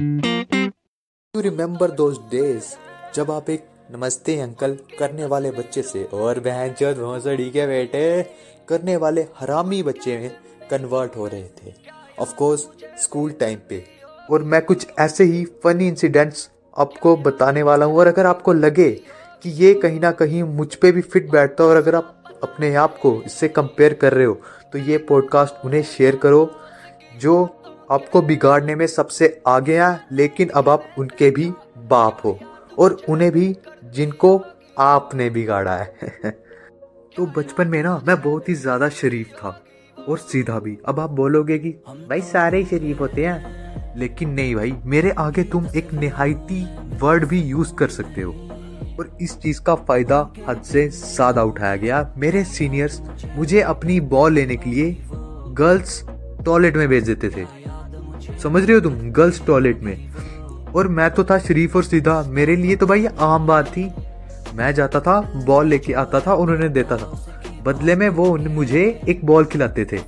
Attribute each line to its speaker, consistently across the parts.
Speaker 1: You remember those days जब आप एक नमस्ते अंकल करने वाले बच्चे से और बहन चौथ भोसड़ी के बेटे करने वाले हरामी बच्चे में कन्वर्ट हो रहे थे। ऑफ़ कोर्स स्कूल टाइम पे। और मैं कुछ ऐसे ही फनी इंसिडेंट्स आपको बताने वाला हूँ और अगर आपको लगे कि ये कहीं ना कहीं मुझ पे भी फिट बैठता है और अगर आप अपने आप को इससे कंपेयर कर रहे हो तो ये पॉडकास्ट उन्हें शेयर करो, जो आपको बिगाड़ने में सबसे आगे हैं लेकिन अब आप उनके भी बाप हो और उन्हें भी जिनको आपने बिगाड़ा है। तो बचपन में ना, मैं बहुत ही ज़्यादा शरीफ था और सीधा भी। अब आप बोलोगे कि, भाई, सारे ही शरीफ होते हैं। लेकिन नहीं भाई, मेरे आगे तुम एक निहायती वर्ड भी यूज़ कर सकते हो। और इस चीज़ का फ़ायदा हद से ज़्यादा उठाया गया। मेरे सीनियर्स मुझे अपनी बॉल लेने के लिए गर्ल्स टॉयलेट में भेज देते थे। समझ रहे हो तुम गर्ल्स टॉयलेट में। और मैं तो था शरीफ और सीधा, मेरे लिए तो भाई आम बात थी। मैं जाता था बॉल लेके आता था और उन्हें देता था। बदले में वो मुझे एक बॉल खिलाते थे।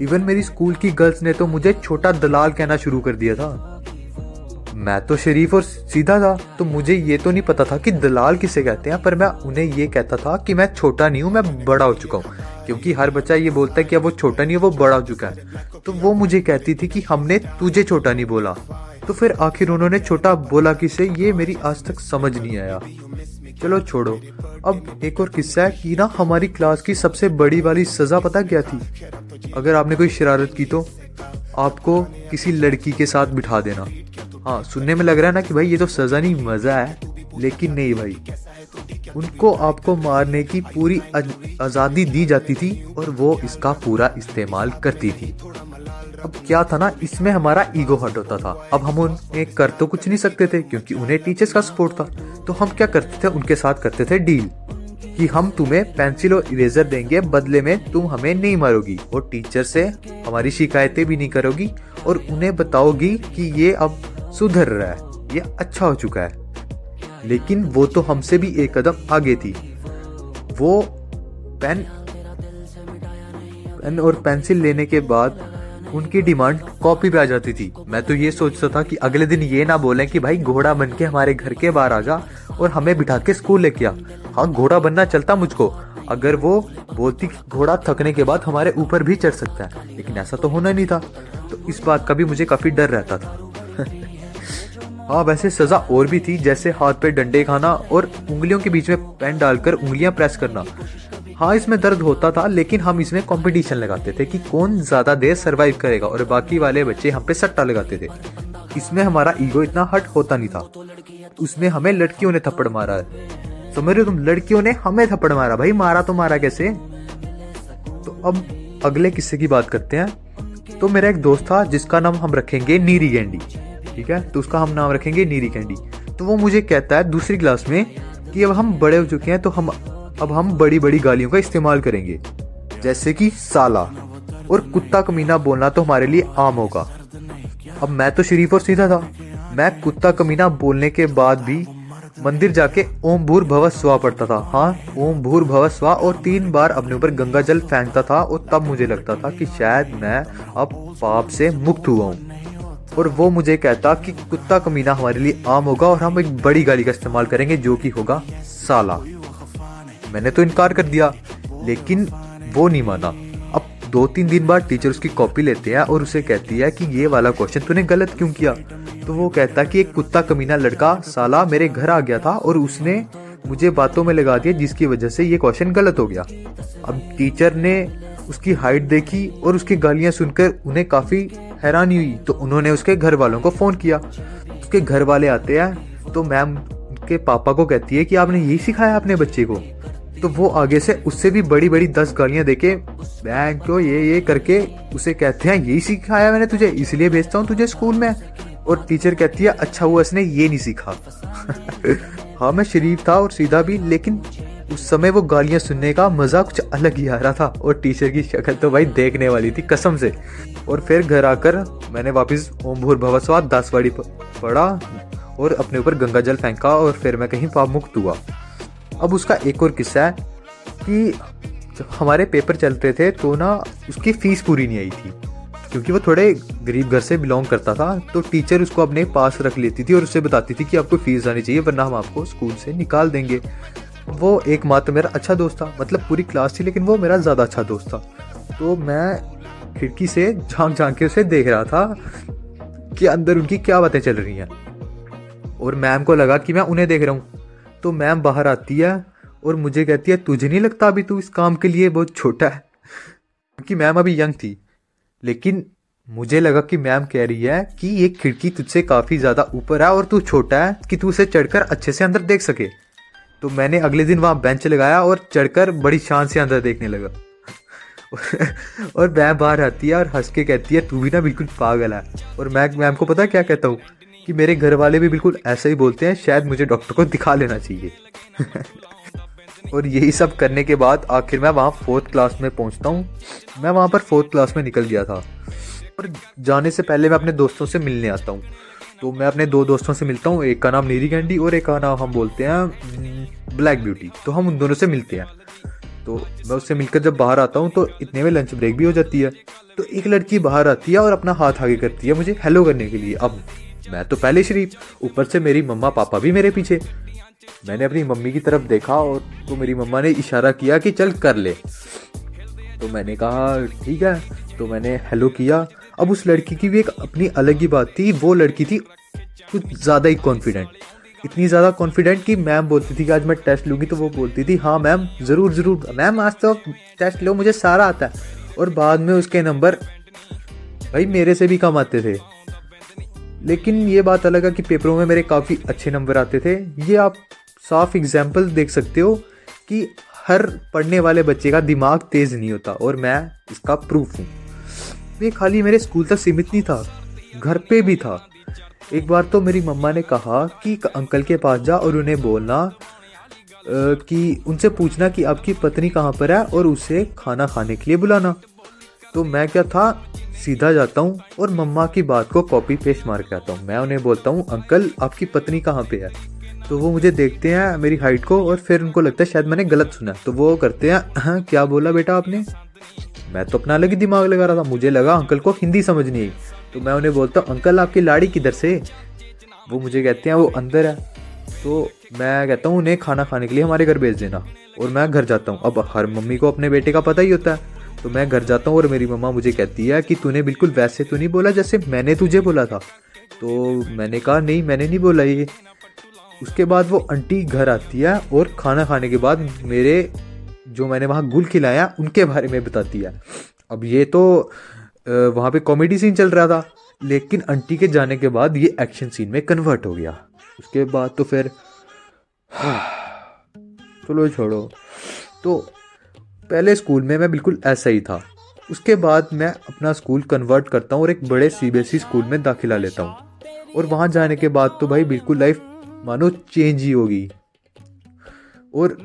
Speaker 1: इवन मेरी स्कूल की गर्ल्स ने तो मुझे छोटा दलाल कहना शुरू कर दिया था। मैं तो शरीफ और सीधा था तो मुझे ये तो नहीं पता था कि दलाल किसे कहते हैं, पर मैं उन्हें ये कहता था कि मैं छोटा नहीं हूँ, मैं बड़ा हो चुका हूँ। क्योंकि हर बच्चा ये बोलता है कि अब वो छोटा नहीं है, वो बड़ा हो चुका है। तो वो मुझे कहती थी कि हमने तुझे छोटा नहीं बोला। तो फिर आखिर उन्होंने छोटा बोला किसे? ये मेरी आज तक समझ नहीं आया। चलो छोड़ो। अब एक और किस्सा है कि ना, हमारी क्लास की सबसे बड़ी वाली सजा पता क्या थी? अगर आपने कोई शरारत की तो? आपको किसी लड़की के साथ बिठा देना। हाँ सुनने में लग रहा है ना कि भाई ये तो सजा नहीं, मज़ा है। लेकिन नहीं भाई। उनको आपको मारने की पूरी आज़ादी दी जाती थी और वो इसका पूरा इस्तेमाल करती थी। अब क्या था ना, इसमें हमारा ईगो हट होता था। अब हम उन्हें कर तो कुछ नहीं सकते थे, क्योंकि उन्हें टीचर्स का सपोर्ट था। तो हम क्या करते थे, उनके साथ करते थे डील, कि हम तुम्हें पेंसिल और इरेजर देंगे, बदले में तुम हमें नहीं मारोगी। और टीचर से हमारी शिकायतें भी नहीं करोगी, और उन्हें बताओगी कि ये अब सुधर रहा है, ये अच्छा हो चुका है। लेकिन वो तो हमसे भी एक कदम आगे थी। वो पेन पेन और पेंसिल लेने के बाद उनकी डिमांड कॉपी पे आ जाती थी। मैं तो ये सोचता था कि अगले दिन ये ना बोले कि भाई घोड़ा बन के हमारे घर के बाहर आ जा और हमें बिठा के स्कूल लेके आ हाँ घोड़ा बनना चलता मुझको। अगर वो बोलती घोड़ा थकने के बाद हमारे ऊपर भी चढ़ सकता है, लेकिन ऐसा तो होना नहीं था। तो इस बात का भी मुझे काफ़ी डर रहता था। हाँ वैसे सजा और भी थी, जैसे हाथ पे डंडे खाना और उंगलियों के बीच में पेन डालकर उंगलियाँ प्रेस करना। हाँ इसमें दर्द होता था, लेकिन हम इसमें कंपटीशन लगाते थे कि कौन ज़्यादा देर सरवाइव करेगा और बाकी वाले बच्चे हम पे सट्टा लगाते थे। इसमें हमारा ईगो इतना हट होता नहीं था। उसमें हमें लड़कियों ने थप्पड़ मारा समझ रहे हो तुम? लड़कियों ने हमें थप्पड़ मारा। भाई, मारा तो मारा कैसे? तो अब अगले किस्से की बात करते हैं। तो मेरा एक दोस्त था, जिसका नाम हम रखेंगे नीरी गेंडी। ठीक है? तो उसका हम नाम रखेंगे नीरी कैंडी। तो वो मुझे कहता है दूसरी क्लास में कि अब हम बड़े हो चुके हैं तो हम, अब हम बड़ी बड़ी गालियों का इस्तेमाल करेंगे। जैसे कि साला। और कुत्ता कमीना बोलना तो हमारे लिए आम होगा। अब मैं तो शरीफ और सीधा था। मैं कुत्ता कमीना बोलने के बाद भी मंदिर जाके ओम भूर भव स्वा पढ़ता था। हाँ ओम भूर भव स्वा और तीन बार अपने ऊपर गंगा जल फेंकता था और तब मुझे लगता था कि शायद मैं अब पाप से मुक्त हुआ हूँ। और वो मुझे कहता कि कुत्ता कमीना हमारे लिए आम होगा और हम एक बड़ी गाली का इस्तेमाल करेंगे जो कि होगा साला। मैंने तो इनकार कर दिया, लेकिन वो नहीं माना। अब दो तीन दिन बाद टीचर उसकी कॉपी लेते हैं और उसे कहती है कि ये वाला क्वेश्चन तूने गलत क्यों किया? तो वो कहता कि एक कुत्ता कमीना लड़का, साला, मेरे घर आ गया था और उसने मुझे बातों में लगा दिया जिसकी वजह से ये क्वेश्चन गलत हो गया। अब टीचर ने उसकी हाइट देखी और उसकी गालियाँ सुनकर उन्हें काफ़ी हैरानी हुई तो उन्होंने उसके घर वालों को फ़ोन किया। उसके घर वाले आते हैं तो मैम के पापा को कहती है कि आपने यही सिखाया अपने बच्चे को। तो वो आगे से उससे भी बड़ी बड़ी दस गालियाँ देके बैंक को ये ये करके उसे कहते हैं, यही सिखाया मैंने तुझे, इसलिए भेजता हूँ तुझे स्कूल में। और टीचर कहती है अच्छा हुआ, इसने ये नहीं सीखा। हाँ मैं शरीफ था और सीधा भी, लेकिन उस समय वो गालियाँ सुनने का मज़ा कुछ अलग ही आ रहा था और टीचर की शक्ल तो भाई देखने वाली थी कसम से। और फिर घर आकर मैंने वापस ओम भूर भवस्वाद दासवाड़ी पढ़ा और अपने ऊपर गंगा जल फेंका और फिर मैं कहीं पाप मुक्त हुआ। अब उसका एक और किस्सा है कि जब हमारे पेपर चलते थे तो ना उसकी फ़ीस पूरी नहीं आई थी, क्योंकि वो थोड़े गरीब घर से बिलोंग करता था तो टीचर उसको अपने पास रख लेती थी और उससे बताती थी कि आपको फ़ीस आनी चाहिए, वरना हम आपको स्कूल से निकाल देंगे। वो एक मात्र मेरा अच्छा दोस्त था। मतलब पूरी क्लास थी, लेकिन वो मेरा ज़्यादा अच्छा दोस्त था। तो मैं खिड़की से झाँक झाँक के उसे देख रहा था कि अंदर उनकी क्या बातें चल रही हैं। और मैम को लगा कि मैं उन्हें देख रहा हूँ। तो मैम बाहर आती है और मुझे कहती है, तुझे नहीं लगता अभी तू इस काम के लिए बहुत छोटा है? क्योंकि मैम अभी यंग थी। लेकिन मुझे लगा कि मैम कह रही है कि ये खिड़की तुझसे काफ़ी ज़्यादा ऊपर है और तू छोटा है कि तू उसे चढ़कर अच्छे से अंदर देख सके। तो मैंने अगले दिन वहाँ बेंच लगाया और चढ़कर बड़ी शान से अंदर देखने लगा। और मैम बाहर आती है और हंस के कहती है, तू भी ना बिल्कुल पागल है। और मैं, मैम को पता क्या कहता हूँ? कि मेरे घर वाले भी बिल्कुल ऐसा ही बोलते हैं, शायद मुझे डॉक्टर को दिखा लेना चाहिए। और यही सब करने के बाद आखिर मैं वहाँ फोर्थ क्लास में पहुँचता हूँ। मैं वहाँ पर फोर्थ क्लास में निकल गया था। और जाने से पहले मैं अपने दोस्तों से मिलने आता हूँ। तो मैं अपने दो दोस्तों से मिलता हूँ, एक का नाम नीरी कैंडी और एक का नाम हम बोलते हैं ब्लैक ब्यूटी तो हम उन दोनों से मिलते हैं। तो मैं उससे मिलकर जब बाहर आता हूँ तो इतने में लंच ब्रेक भी हो जाती है। तो एक लड़की बाहर आती है और अपना हाथ आगे करती है मुझे हेलो करने के लिए। अब मैं तो पहले शरीफ ऊपर से मेरी मम्मा पापा भी मेरे पीछे। मैंने अपनी मम्मी की तरफ़ देखा और तो मेरी मम्मा ने इशारा किया कि चल कर ले। तो मैंने कहा, ठीक है। तो मैंने हेलो किया। अब उस लड़की की भी एक अपनी अलग ही बात थी। वो लड़की थी कुछ ज़्यादा ही कॉन्फिडेंट इतनी ज़्यादा कॉन्फिडेंट कि मैम बोलती थी कि आज मैं टेस्ट लूँगी तो वो बोलती थी हाँ मैम, ज़रूर ज़रूर, मैम, आज तो टेस्ट लो, मुझे सारा आता है। और बाद में उसके नंबर भाई मेरे से भी कम आते थे। लेकिन ये बात अलग है कि पेपरों में मेरे काफ़ी अच्छे नंबर आते थे। ये आप साफ़ एग्ज़ाम्पल देख सकते हो कि हर पढ़ने वाले बच्चे का दिमाग तेज़ नहीं होता और मैं इसका प्रूफ हूँ। ये खाली मेरे स्कूल तक सीमित नहीं था, घर पे भी था। एक बार तो मेरी मम्मा ने कहा कि अंकल के पास जा और उन्हें बोलना कि उनसे पूछना कि आपकी पत्नी कहाँ पर है और उसे खाना खाने के लिए बुलाना। तो मैं क्या था, सीधा जाता हूँ और मम्मा की बात को कॉपी पेस्ट मार के आता हूँ। मैं उन्हें बोलता हूँ, अंकल, आपकी पत्नी कहाँ पे है? तो वो मुझे देखते हैं मेरी हाइट को और फिर उनको लगता है शायद मैंने गलत सुना तो वो करते हैं हाँ क्या बोला बेटा आपने? मैं तो अपना अलग ही दिमाग लगा रहा था। मुझे लगा अंकल को हिंदी समझ नहीं तो मैं उन्हें बोलता हूँ अंकल, आपकी लाड़ी किधर से? वो मुझे कहते हैं, वो अंदर है। तो मैं कहता हूँ, उन्हें खाना खाने के लिए हमारे घर भेज देना और मैं घर जाता हूँ। अब हर मम्मी को अपने बेटे का पता ही होता है। तो मैं घर जाता हूँ और मेरी मम्मा मुझे कहती है कि, तूने बिल्कुल वैसे तो नहीं बोला जैसे मैंने तुझे बोला था? तो मैंने कहा, नहीं, मैंने नहीं बोला ये। उसके बाद वो आंटी घर आती है और खाना खाने के बाद मेरे जो मैंने वहाँ गुल खिलाया, उनके बारे में बताती है। अब ये तो वहाँ पे कॉमेडी सीन चल रहा था। लेकिन आंटी के जाने के बाद ये एक्शन सीन में कन्वर्ट हो गया। उसके बाद तो फिर, चलो छोड़ो। तो पहले स्कूल में मैं बिल्कुल ऐसा ही था। उसके बाद मैं अपना स्कूल कन्वर्ट करता हूँ और एक बड़े सीबीएसई स्कूल में दाखिला लेता हूँ। और वहाँ जाने के बाद तो भाई बिल्कुल लाइफ मानो चेंज ही होगी। और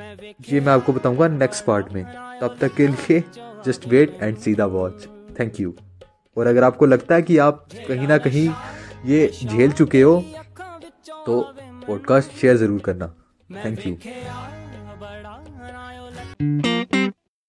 Speaker 1: ये मैं आपको बताऊँगा नेक्स्ट पार्ट में। तब तक के लिए just wait and see the watch thank you और अगर आपको लगता है कि आप कहीं ना कहीं ये झेल चुके हो तो पॉडकास्ट शेयर ज़रूर करना। Thank you